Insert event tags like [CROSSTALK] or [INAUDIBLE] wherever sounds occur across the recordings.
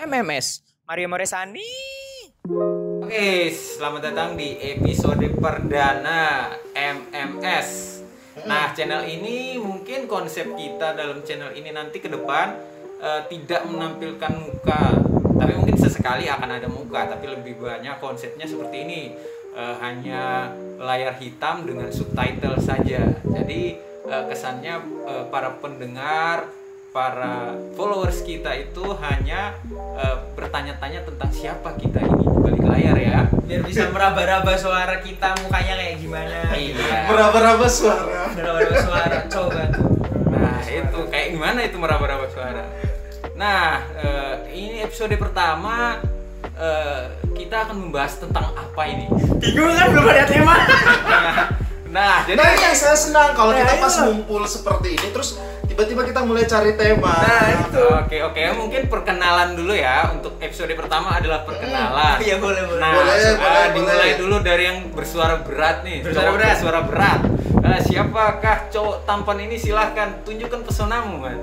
MMS Mario Moresani. Oke, selamat datang di episode perdana MMS. Nah, channel ini mungkin konsep kita dalam channel ini nanti ke depan eh, tidak menampilkan muka, tapi mungkin sesekali akan ada muka, tapi lebih banyak konsepnya seperti ini. Eh, hanya layar hitam dengan subtitle saja. Jadi eh, kesannya para pendengar, para followers kita itu hanya eh, bertanya-tanya tentang siapa kita ini balik layar ya. Biar bisa meraba-raba suara kita mukanya kayak gimana. Iya. Meraba-raba suara. Meraba-raba suara coba tuh. Nah itu kayak gimana itu meraba-raba suara. Nah eh, ini episode pertama eh, kita akan membahas tentang apa ini. Bingung kan belum ada tema. Nah jadi Nah yang saya senang kalau Nah, kita pas itu. ngumpul seperti ini terus tiba-tiba kita mulai cari tema. Nah, itu. Oke oke mungkin perkenalan dulu ya untuk episode pertama adalah perkenalan. Iya boleh boleh. Nah, Boleh, eh, boleh, dimulai boleh. dulu dari yang bersuara berat nih. Bersuara Cowok berat. Bersuara berat. Eh, siapakah cowok tampan ini? Silahkan tunjukkan pesonamu, man.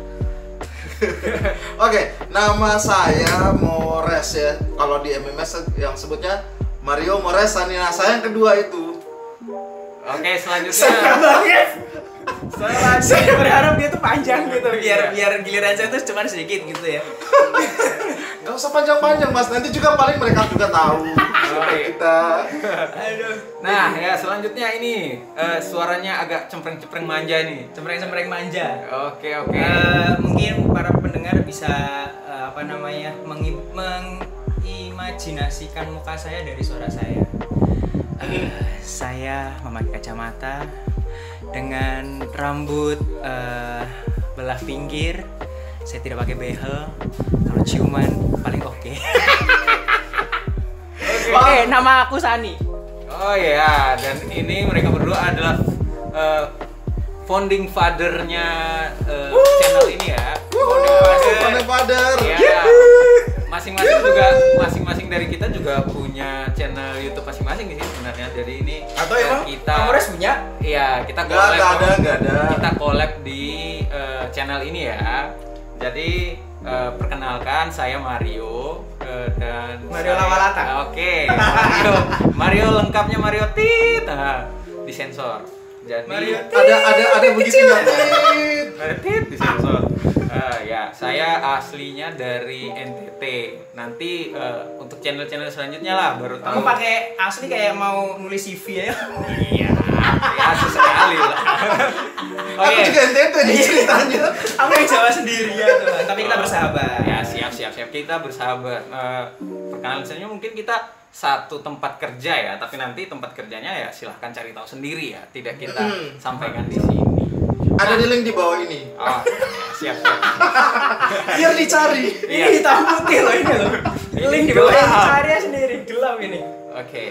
[LAUGHS] Oke, nama saya Mores ya. Kalau di MMS yang sebutnya Mario Mores Nah, saya yang kedua itu. Oke, Senang selanjutnya. Saya berharap dia tuh panjang gitu biar Iya. biar giliran saya tuh cuma sedikit gitu ya. Gak usah panjang-panjang mas, nanti juga paling mereka juga tahu Oke. kita. Aduh. Nah, ya selanjutnya ini eh, suaranya agak cempreng-cempreng manja nih. Cempreng-cempreng manja. Oke, oke. Eh, mungkin para pendengar bisa eh, apa namanya mengi- mengimajinasikan muka saya dari suara saya. Eh, saya memakai kacamata dengan rambut eh, belah pinggir. Saya tidak pakai behel. Kalau ciuman paling oke. [LAUGHS] Oke, nama aku Sani. Oh ya, dan ini mereka berdua adalah eh, founding father-nya eh, channel ini ya. Founding father. Pada-pada. Ya, masing-masing juga masing-masing dari kita juga punya channel YouTube masing-masing sih sebenarnya. Jadi ini Atau eh, emang kita Kamu Res punya? Iya, kita collab. nggak ada, nggak ada. Kita collab di eh, channel ini ya. Jadi eh, perkenalkan saya Mario dan Mario saya- Lawalata. Oke, Mario. Mario lengkapnya Mario Tit. Nah, disensor. Jadi Mario Ada ada ada begitu? Mario Tit disensor. Ya, saya aslinya dari NTT. Nanti eh, untuk channel-channel selanjutnya lah baru tahu. Kamu pakai asli kayak mau nulis CV ya? Iya, ya sesekali lah. Aku Oke. juga NTT nih ceritanya. Aku yang Jawa sendiri ya Tuhan. Tapi kita bersahabat. Ya siap siap siap kita bersahabat. Eh, perkenalan selanjutnya mungkin kita satu tempat kerja ya, tapi nanti tempat kerjanya ya silahkan cari tahu sendiri ya, tidak kita Hmm. sampaikan di sini. Ada di link di bawah ini. Oh, siap siap. Biar dicari. Iya. Ini hitam putih loh ini loh. Link di bawah cari aja sendiri gelap ini. Oke.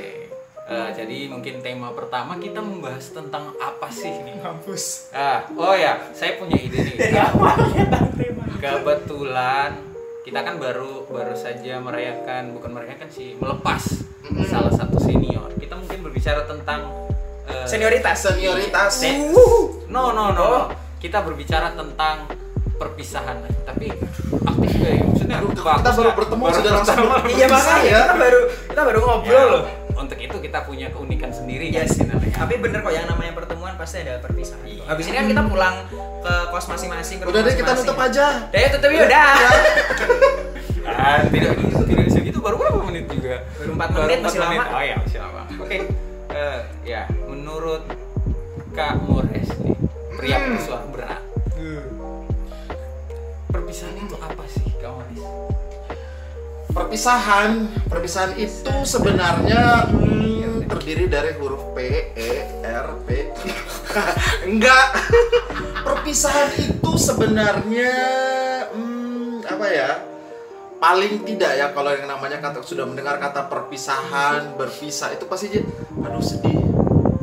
Eh, jadi mungkin tema pertama kita membahas tentang apa sih nih? Mampus. Ah, oh ya, saya punya ide nih. Dari awal tentang tema. Kebetulan kita kan baru baru saja merayakan bukan merayakan sih melepas salah satu senior. Kita mungkin berbicara tentang eh, Senioritas. Senioritas. Se- No no no. no. Kita berbicara tentang perpisahan. Tapi aktif gak ya? Maksudnya kita bagus baru nggak? bertemu sudah langsung. Iya makanya ya. kita baru kita baru ngobrol Ya, loh. Untuk itu kita punya keunikan sendiri Yes. kan. Tapi bener kok yang namanya pertemuan pasti ada perpisahan. Habis ini kan kita pulang ke kos masing-masing. Udah deh kita nutup aja. Udah ya tutup yuk dah. Ah, tidak gitu, tidak segitu baru berapa menit juga? Baru empat menit, masih lama. Oh ya, masih lama. Oke. Eh, ya, menurut Kak Mores nih, pria Hmm. bersuara berat. Perpisahan, perpisahan itu sebenarnya hmm, terdiri dari huruf P, E, R, P. [LAUGHS] Enggak. [LAUGHS] Perpisahan itu sebenarnya hmm, apa ya? Paling tidak ya kalau yang namanya kata sudah mendengar kata perpisahan, berpisah itu pasti aja, aduh sedih.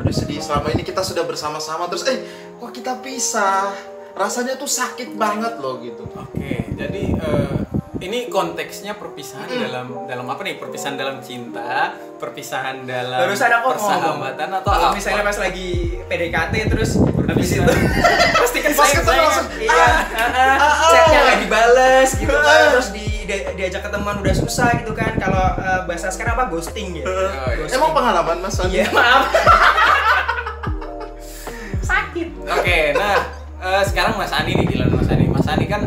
Aduh sedih. Selama ini kita sudah bersama-sama terus eh kok kita pisah? Rasanya tuh sakit banget loh gitu. Oke, jadi eh, ini konteksnya perpisahan dalam dalam apa nih? Perpisahan dalam cinta, perpisahan dalam Barusan aku ngomong. persahabatan atau Kalau apa? misalnya pas lagi PDKT terus Nah, habis itu pasti [LAUGHS] kan Pas ketemu langsung, iya ah, ah, ah, ah. chatnya nggak dibales gitu kan terus di, di- diajak ketemuan udah susah gitu kan kalau eh, bahasa sekarang apa ghosting ya iya. Ghosting. Emang pengalaman Mas iya maaf sakit Oke, nah eh, sekarang Mas Ani nih Dilan Mas Ani. Mas Ani kan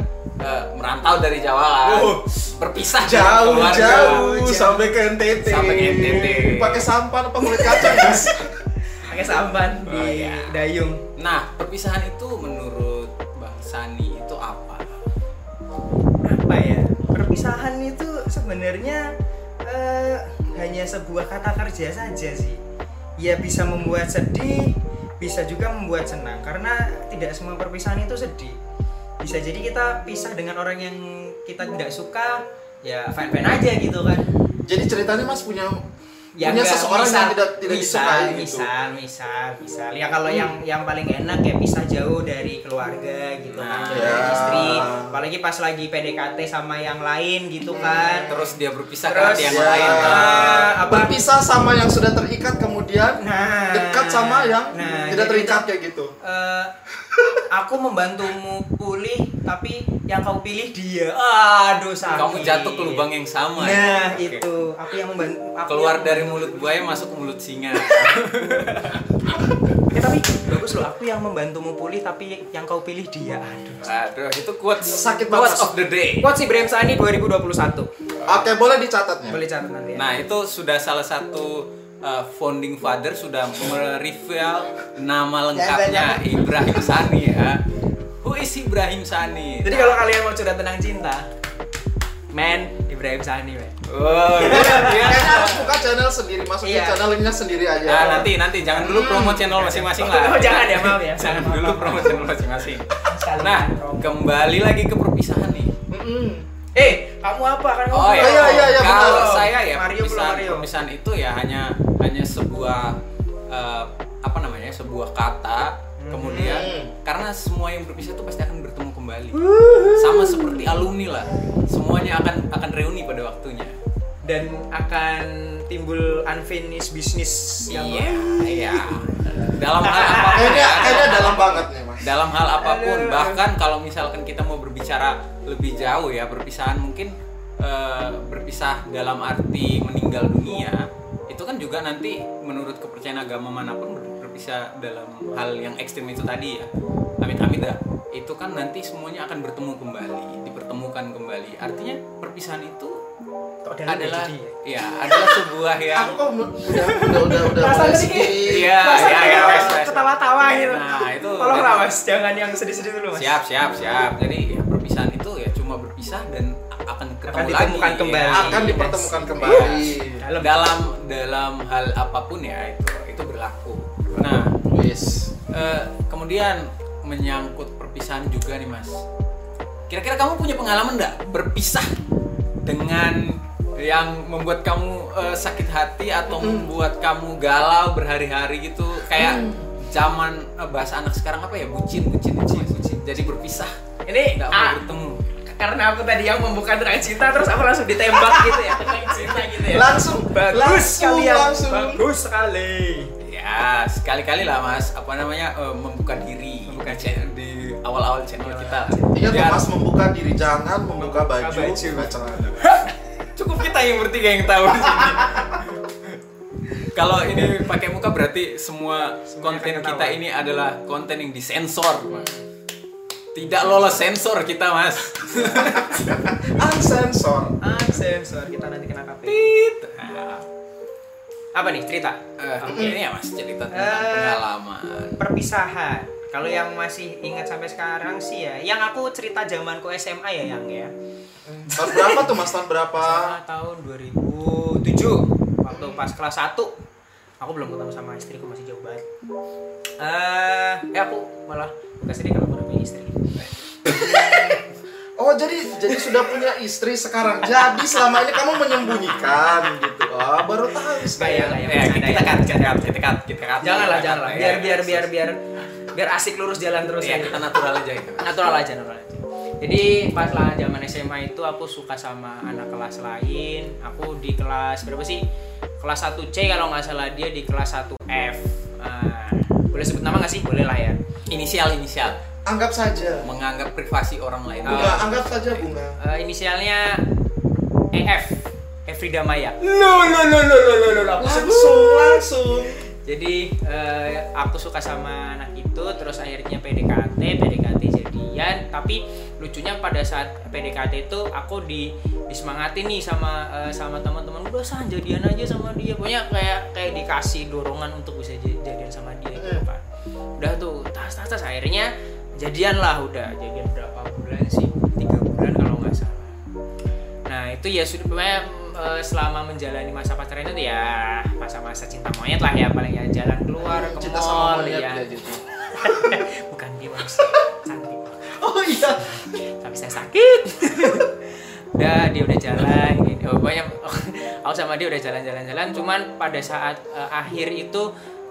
merantau dari Jawa kan. Oh. berpisah Jauh, keluarga. jauh, jauh. sampai ke NTT. Sampai ke NTT. Pakai sampan apa kulit kacang, Mas? [LAUGHS] pakai sampan di Oh, iya. dayung Nah, perpisahan itu menurut Bang Sani itu apa? apa ya perpisahan itu sebenarnya eh, hanya sebuah kata kerja saja sih ya bisa membuat sedih bisa juga membuat senang karena tidak semua perpisahan itu sedih bisa jadi kita pisah dengan orang yang kita tidak suka ya fine fine aja gitu kan Jadi ceritanya Mas punya ya punya enggak, seseorang misal- yang tidak tidak misal, disukai gitu. misal misal misal ya kalau yang yang paling enak ya pisah jauh dari keluarga gitu Nah, kan jauh dari ya. istri apalagi pas lagi PDKT sama yang lain gitu kan Terus dia berpisah Terus, ke yang Ya, lain kan. Ah, apa- berpisah sama yang sudah terikat kemudian nah dekat sama yang nah, tidak terikat itu, kayak gitu. eh, aku membantumu pulih tapi yang kau pilih dia aduh sakit Kamu jatuh ke lubang yang sama. nah ya? Oke. itu aku yang membantu aku Keluar yang- dari mulut buaya masuk ke mulut singa. [LAUGHS] Eh, tapi bagus loh aku yang membantumu pulih tapi yang kau pilih dia aduh Aduh, itu quotes Sakit quotes banget. of the day. Quotes Ibrahim Sani 2021 Oke, boleh dicatatnya. boleh catat nanti ya Nah, itu sudah salah satu uh, founding father sudah mereveal nama lengkapnya Ibrahim Sani ya. Who is Ibrahim Sani? jadi kalau kalian mau curhat tentang cinta men Ibrahim Sani men Oh, Kayaknya harus buka channel sendiri, masukin Iya. channelnya sendiri aja. Nah, nanti nanti jangan dulu promo channel masing-masing [LAUGHS] lah. Oh, jangan ya, maaf ya. [LAUGHS] Jangan Maaf, dulu promo channel masing-masing. Nah, kembali lagi ke perpisahan nih. Mm-mm. eh kamu apa kan kamu Oh ya, iya, iya, iya, kalau benar. saya ya Mario belum perpisahan, Mario. perpisahan itu ya hanya hanya sebuah eh, apa namanya sebuah kata kemudian Hmm. karena semua yang berpisah itu pasti akan bertemu kembali. Sama seperti alumni lah. Semuanya akan akan reuni pada waktunya. Dan akan timbul unfinished business yang iya iya. Dalam hal apa pun Kayaknya ya. kayaknya dalam banget nih, Mas. dalam hal apa pun Aduh. bahkan kalau misalkan kita mau berbicara lebih jauh ya perpisahan mungkin eh, berpisah dalam arti meninggal dunia itu kan juga nanti menurut kepercayaan agama mana pun ber- berpisah dalam hal yang ekstrim itu tadi ya. Amit-amit dah. Itu kan nanti semuanya akan bertemu kembali dipertemukan kembali. Artinya perpisahan itu adalah jadi ya? ya adalah sebuah yang Aku kok udah udah udah udah mulai sedih. Iya, iya, iya, wes, wes. ketawa-tawa gitu. Nah, itu tolong lah mas. Jangan yang sedih-sedih dulu mas. Siap, siap, siap. Jadi ya, perpisahan itu ya cuma berpisah dan ketemu Akan ditemukan lagi. kembali. ya. Akan dipertemukan kembali. Dalam. Dalam dalam hal apa pun ya itu itu berlaku. Nah, Wis. eh, kemudian menyangkut perpisahan juga nih mas. Kira-kira kamu punya pengalaman nggak berpisah dengan yang membuat kamu eh, sakit hati atau membuat kamu galau berhari-hari gitu kayak zaman eh, bahasa anak sekarang apa ya bucin bucin bucin bucin jadi berpisah ini nggak mau ah, bertemu karena aku tadi yang membuka tentang cinta terus aku langsung ditembak gitu ya tentang cinta gitu ya Langsung bagus langsung, kalian langsung. bagus sekali ya sekali-kali lah mas apa namanya eh, membuka diri membuka channel di awal-awal channel kita lah. Ingat Biar- Mas membuka diri jangan membuka baju, baju. buka celana. [LAUGHS] cukup kita yang bertiga yang tahu di [LAUGHS] sini. Kalau ini pakai muka berarti semua konten kita ini adalah konten yang disensor. Tidak lolos sensor kita, Mas. [LAUGHS] Unsensor. sensor kita nanti kena KP Tit. Nah, apa nih cerita eh, ini ya Mas cerita tentang Eh. pengalaman. perpisahan kalau yang masih ingat sampai sekarang sih ya yang aku cerita zamanku SMA ya yang ya Tahun berapa tuh Mas? Tahun berapa? SMA tahun 2007 waktu pas kelas 1 aku belum ketemu sama istriku masih jauh banget eh ya aku malah bukan sedih kalau istri [LAUGHS] Oh jadi jadi sudah punya istri sekarang. Jadi selama ini kamu menyembunyikan gitu. Oh baru tahu Kayak saya. Ya, kita ya. cut, kita cut, kita cut, kita cut. janganlah Kita cut janganlah lah, biar biar biar biar biar asik lurus jalan terus Ya, ya kita natural aja ya. natural aja natural aja jadi pas lah zaman SMA itu aku suka sama anak kelas lain aku di kelas berapa sih kelas 1 C kalau nggak salah dia di kelas 1 F Ah, boleh sebut nama nggak sih boleh lah ya Inisial inisial. Anggap saja. Menganggap privasi orang lain. Bunga, anggap saja bunga. Eh, inisialnya EF Efrida Maya Lo lo lo lo lo lo lo. Langsung, langsung. jadi eh, aku suka sama anak itu terus akhirnya PDKT PDKT jadian tapi lucunya pada saat PDKT itu aku di disemangatin nih sama eh, sama teman-teman udah sah jadian aja sama dia pokoknya kayak kayak dikasih dorongan untuk bisa jadian sama dia gitu kan udah tuh tas tas tas akhirnya jadian lah udah jadian berapa bulan sih tiga bulan kalau nggak salah Nah itu ya sudah eh, selama menjalani masa pacaran itu ya masa-masa cinta monyet lah ya paling ya jalan keluar ke Cinta mall sama monyet ya. ya gitu. [LAUGHS] Bukan dia manusia cantik. Oh iya. Tapi saya sakit. [LAUGHS] udah dia udah jalan gitu. Oh, pokoknya [LAUGHS] aku sama dia udah jalan-jalan-jalan cuman pada saat eh, akhir itu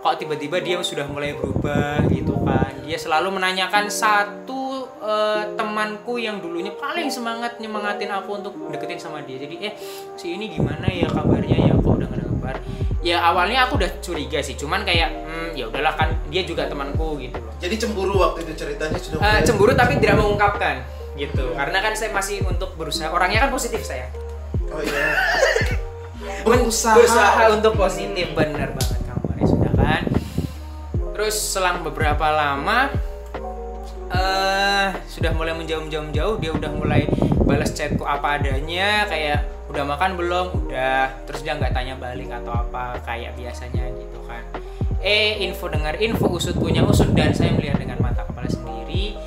kok tiba-tiba dia sudah mulai berubah gitu kan. Dia selalu menanyakan satu eh, temanku yang dulunya paling semangat nyemangatin aku untuk deketin sama dia. Jadi eh si ini gimana ya kabarnya ya kok udah gak ada kabar. Ya awalnya aku udah curiga sih, cuman kayak hmm, ya udahlah kan dia juga temanku gitu loh. Jadi cemburu waktu itu ceritanya sudah mulai- cemburu tapi tidak mengungkapkan gitu karena kan saya masih untuk berusaha orangnya kan positif saya Oh iya. [LAUGHS] Berusaha. berusaha untuk positif bener banget terus selang beberapa lama eh sudah mulai menjauh menjauh menjauh dia udah mulai balas chatku apa adanya kayak udah makan belum? Udah. Terus dia nggak tanya balik atau apa kayak biasanya gitu kan. Eh info dengar info usut punya usut dan saya melihat dengan mata kepala sendiri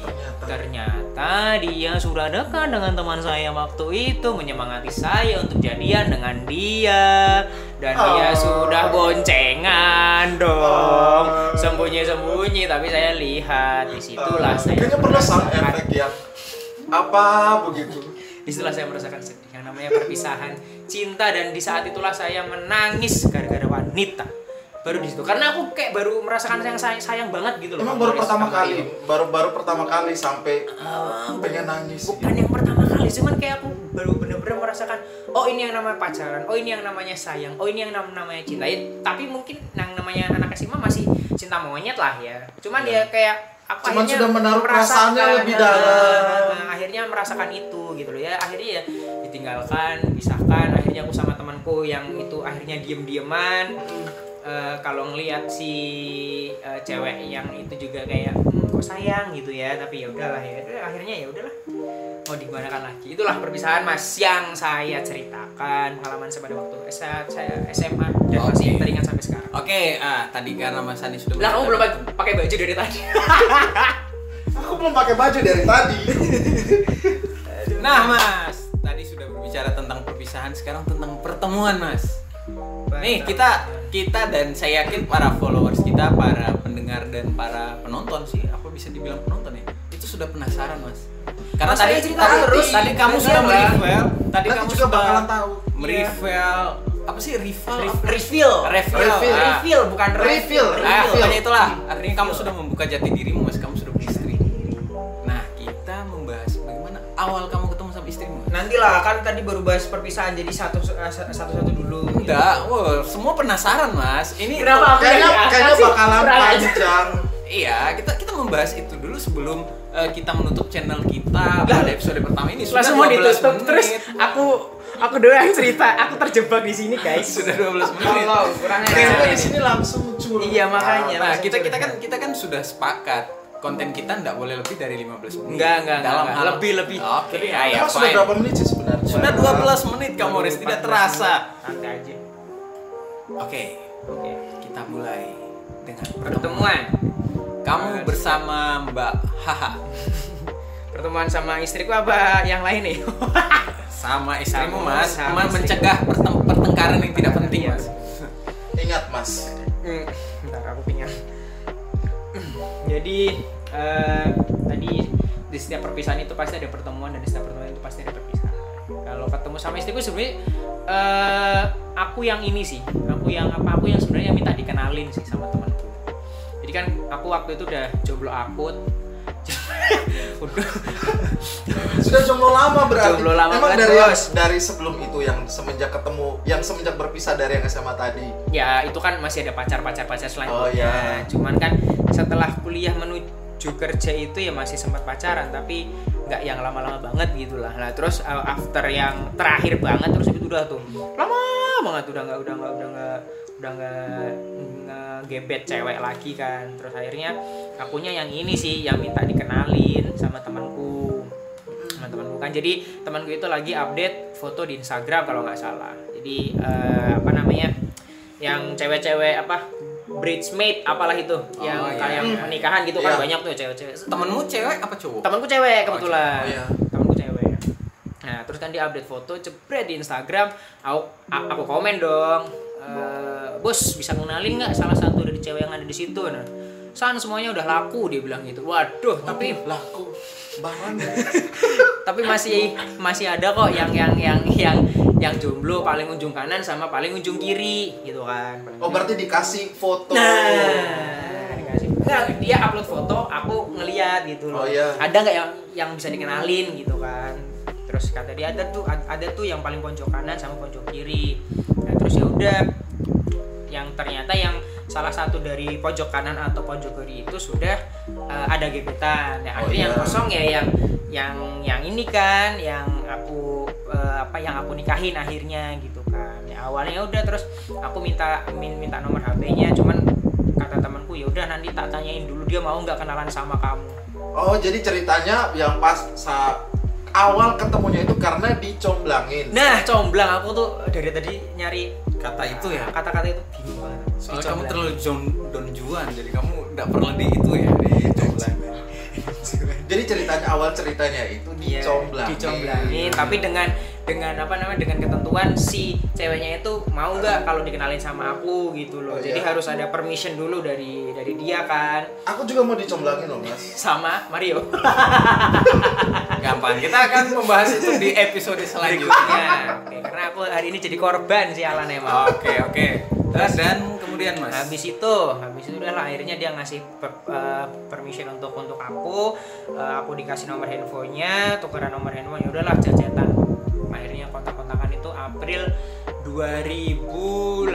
Ternyata dia sudah dekat dengan teman saya waktu itu menyemangati saya untuk jadian dengan dia dan dia Oh. sudah boncengan dong Oh. sembunyi-sembunyi tapi saya lihat di situlah saya Kayaknya perlu sound merasakan- effect ya. Apa begitu? di situlah saya merasakan sedih yang namanya perpisahan cinta dan di saat itulah saya menangis gara-gara wanita baru di situ. Karena aku kayak baru merasakan sayang sayang, sayang banget gitu loh. Emang baru pertama kali, baru baru pertama kali sampai pengen nangis. bukan yang pertama kali cuman kayak aku baru bener-bener merasakan oh ini yang namanya pacaran oh ini yang namanya sayang oh ini yang nam- namanya cinta. Ya, tapi mungkin yang namanya anak SMA masih cinta monyet lah ya. Cuman ya kayak aku Cuman akhirnya sudah menaruh perasaannya lebih eh, dalam. eh, akhirnya merasakan itu gitu loh ya. Akhirnya ya ditinggalkan pisahkan. Akhirnya aku sama temanku yang itu akhirnya diem-dieman Eh, kalau ngelihat si eh, cewek yang itu juga kayak "Hmm, kok sayang? gitu ya tapi ya udahlah ya akhirnya ya udahlah. Mau digunakan lagi? Itulah perpisahan mas yang saya ceritakan pengalaman saya pada waktu sa- saya SMA dan masih Oke. teringat sampai sekarang. Oke, ah tadi karena Mas Ani sudah lah kamu belum pakai baju dari tadi. [LAUGHS] Aku belum pakai baju dari tadi. Nah, Mas, tadi sudah berbicara tentang perpisahan, sekarang tentang pertemuan, Mas. Nih, kita kita dan saya yakin para followers kita, para pendengar dan para penonton sih, apa bisa dibilang penonton ya? Itu sudah penasaran, Mas. Karena Mas, tadi cerita tadi, terus. tadi kamu sudah lah. merival, tadi kamu juga sudah bakalan tahu. merival apa sih rival? Re- apa? reveal Reveal. Reveal. Ah. reveal bukan Reveal. Ah, Reveal. pokoknya itulah. Artinya kamu sudah membuka jati dirimu, Mas. Kamu sudah beristri. Nah, kita membahas bagaimana awal kamu. Nantilah kan tadi baru bahas perpisahan jadi satu eh, satu satu dulu Enggak, wow, semua penasaran mas. Ini Kenapa? Kayaknya kayaknya bakalan panjang. Iya, kita kita membahas itu dulu sebelum eh, kita menutup channel kita pada episode pertama ini. Sudah 12 ditutup menit. terus aku aku doang cerita aku terjebak di sini guys [LAUGHS] sudah 12 menit. Tolong, kurang ajar. Kayaknya di sini langsung muncul. Iya, makanya. Nah, kita kita kan kita kan sudah sepakat konten kita enggak boleh lebih dari 15 menit. Enggak, enggak, Dalam enggak. hal Lebih, lebih. Oke, Lebih. ya, ya, sudah fine. berapa menit sih sebenarnya? Sudah 12 menit kamu Riz, tidak 14 terasa. santai aja Oke, oke kita mulai dengan pertemuan. Kamu bersama Mbak Haha [LAUGHS] pertemuan sama istriku apa yang lain nih [LAUGHS] sama istrimu Sama- Mas, sama mencegah pertem- pertengkaran yang tidak penting Iya. Mas. Ingat mas, Hmm, [LAUGHS] bentar aku pingin jadi eh, tadi di setiap perpisahan itu pasti ada pertemuan dan di setiap pertemuan itu pasti ada perpisahan. Kalau ketemu sama istriku sebenarnya eh, aku yang ini sih. Aku yang apa aku yang sebenarnya minta dikenalin sih sama temanku. Jadi kan aku waktu itu udah jomblo akut Sudah jomblo lama berarti. Jomblo lama Emang dari Bos. dari sebelum itu yang semenjak ketemu, yang semenjak berpisah dari yang SMA tadi. ya itu kan masih ada pacar pacar pacar selanjutnya Oh, iya. cuman kan setelah kuliah menuju kerja itu ya masih sempat pacaran tapi nggak yang lama-lama banget gitu lah nah terus uh, after yang terakhir banget terus itu udah tuh lama banget udah nggak udah nggak udah nggak udah nggak ngegebet cewek lagi kan. Terus akhirnya akunya yang ini sih yang minta dikenalin sama temanku. Sama temanku kan. Jadi temanku itu lagi update foto di Instagram kalau nggak salah. Jadi eh, apa namanya yang cewek-cewek apa bridesmaid apalah itu yang iya, kayak iya. pernikahan gitu kan Iya. banyak tuh cewek-cewek. Temenmu cewek apa cowok? temanku cewek kebetulan. Oh, iya. temanku cewek. Nah terus kan dia update foto jebret di Instagram. Aku aku komen dong "Eh, bos bisa kenalin nggak salah satu dari cewek yang ada di situ? Nah san semuanya udah laku dia bilang gitu. Waduh tapi laku. Barang. [LAUGHS] tapi masih masih ada kok yang yang yang yang yang jomblo paling ujung kanan sama paling ujung kiri gitu kan. Oh berarti dikasih foto. nah dikasih Nggak, dia upload foto aku ngeliat gitu Oh, loh iya. ada nggak yang yang bisa dikenalin gitu kan terus kata dia ada tuh ada tuh yang paling pojok kanan sama pojok kiri nah terus ya udah yang ternyata yang salah satu dari pojok kanan atau pojok kiri itu sudah eh, ada gebetan. Nah, Oh, akhirnya yang iya. kosong ya yang yang yang ini kan yang aku eh, apa yang aku nikahin akhirnya gitu kan. Ya awalnya udah terus aku minta min- minta nomor HP-nya cuman kata temanku ya udah nanti tak tanyain dulu dia mau nggak kenalan sama kamu. Oh jadi ceritanya yang pas sa awal ketemunya itu karena dicomblangin. Nah, comblang aku tuh dari tadi nyari Kata itu ya. kata-kata itu bingung banget. Soalnya kamu terlalu John Don Juan, jadi kamu nggak pernah di itu ya di comblang. Jadi ceritanya awal ceritanya itu Iya, dicomblangin. dicomblangin tapi dengan dengan apa namanya dengan ketentuan si ceweknya itu mau nggak kalau dikenalin sama aku gitu loh Oh, jadi iya. harus ada permission dulu dari dari dia kan Aku juga mau dicomblangin loh mas. sama Mario [LAUGHS] Gampang. Kita akan membahas itu di episode selanjutnya. ya oke karena aku hari ini jadi korban sih Alan emang Oke oke. Terus dan kemudian mas. habis itu habis itu udah lah akhirnya dia ngasih per- eh, permission untuk untuk aku Eh, aku dikasih nomor handphonenya tukeran nomor handphone udahlah cecetan itu April 2018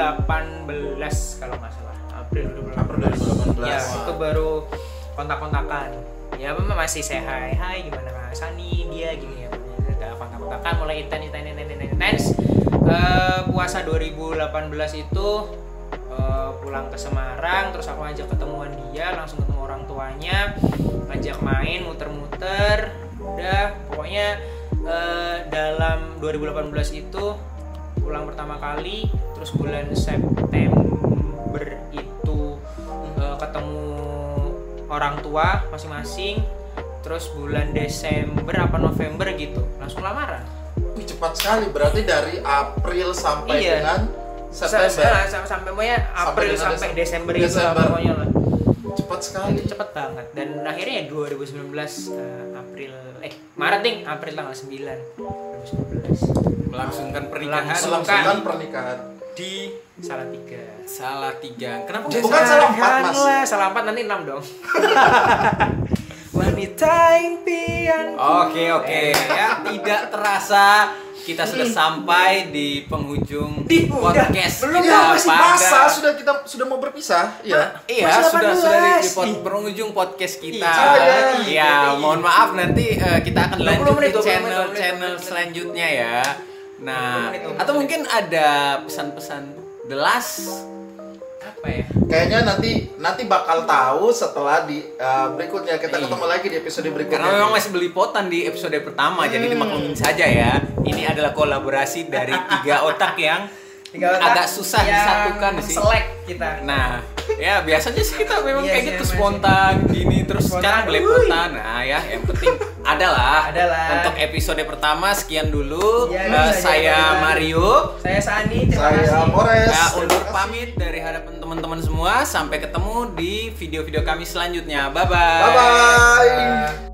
kalau nggak salah. April 2018 April 2018. ya itu baru kontak-kontakan. Ya memang masih say hi. Hai gimana Kak Sani dia gini ya. Kontak-kontakan. Mulai intens intens intens intens Eh, puasa 2018 itu eh, pulang ke Semarang terus aku ajak ketemuan dia langsung ketemu orang tuanya ajak main muter-muter. Udah pokoknya eh, dalam 2018 itu pulang pertama kali terus bulan September itu eh, ketemu orang tua masing-masing terus bulan Desember apa November gitu langsung lamaran Wih cepat sekali. Berarti dari April sampai Iya. dengan September. sa- sa- sampai pokoknya April dengan sampai, Desember. Desember, itu pokoknya Cepat sekali. itu cepet banget dan akhirnya ya 2019 eh, April eh Maret ding April tanggal 9 2019 Melangsungkan pernikahan Langsung. Melangsungkan pernikahan. di salah tiga salah tiga. Kenapa Bukan nggak salah? empat, Mas. Janganlah, salah empat nanti enam dong [LAUGHS] wanita impian Oke oke ya tidak terasa kita sudah sampai di penghujung Di, podcast Belum kita Iya, masih pada- masa sudah kita sudah mau berpisah. Iya. Iya Masih sudah 18. sudah di, di pod- penghujung podcast kita. Oh, iya. Iya, mohon maaf nanti eh, kita akan 20 lanjut menit, ke 20 menit, channel 20 menit, channel 20 menit. selanjutnya ya. Nah, 20 menit, 20 atau mungkin ada pesan-pesan the last apa ya Kayaknya nanti nanti bakal tahu setelah di uh, berikutnya kita Iya. ketemu lagi di episode berikutnya. karena memang masih belipotan di episode pertama, jadi Hmm. dimaklumin saja ya. Ini adalah kolaborasi dari tiga otak yang Agak susah yang disatukan sih. selek kita Nah, ya biasanya sih kita memang Iya kayak gitu spontan gini terus Spontan, sekarang belepotan. Nah, ya yang penting adalah Adalah. untuk episode pertama sekian dulu. Eh, jadi saya. Mario. saya Sani terima Saya kasih Mores. Ya, undur kasih. pamit dari hadapan teman-teman semua. Sampai ketemu di video-video kami selanjutnya. Bye-bye. Bye bye. Eh,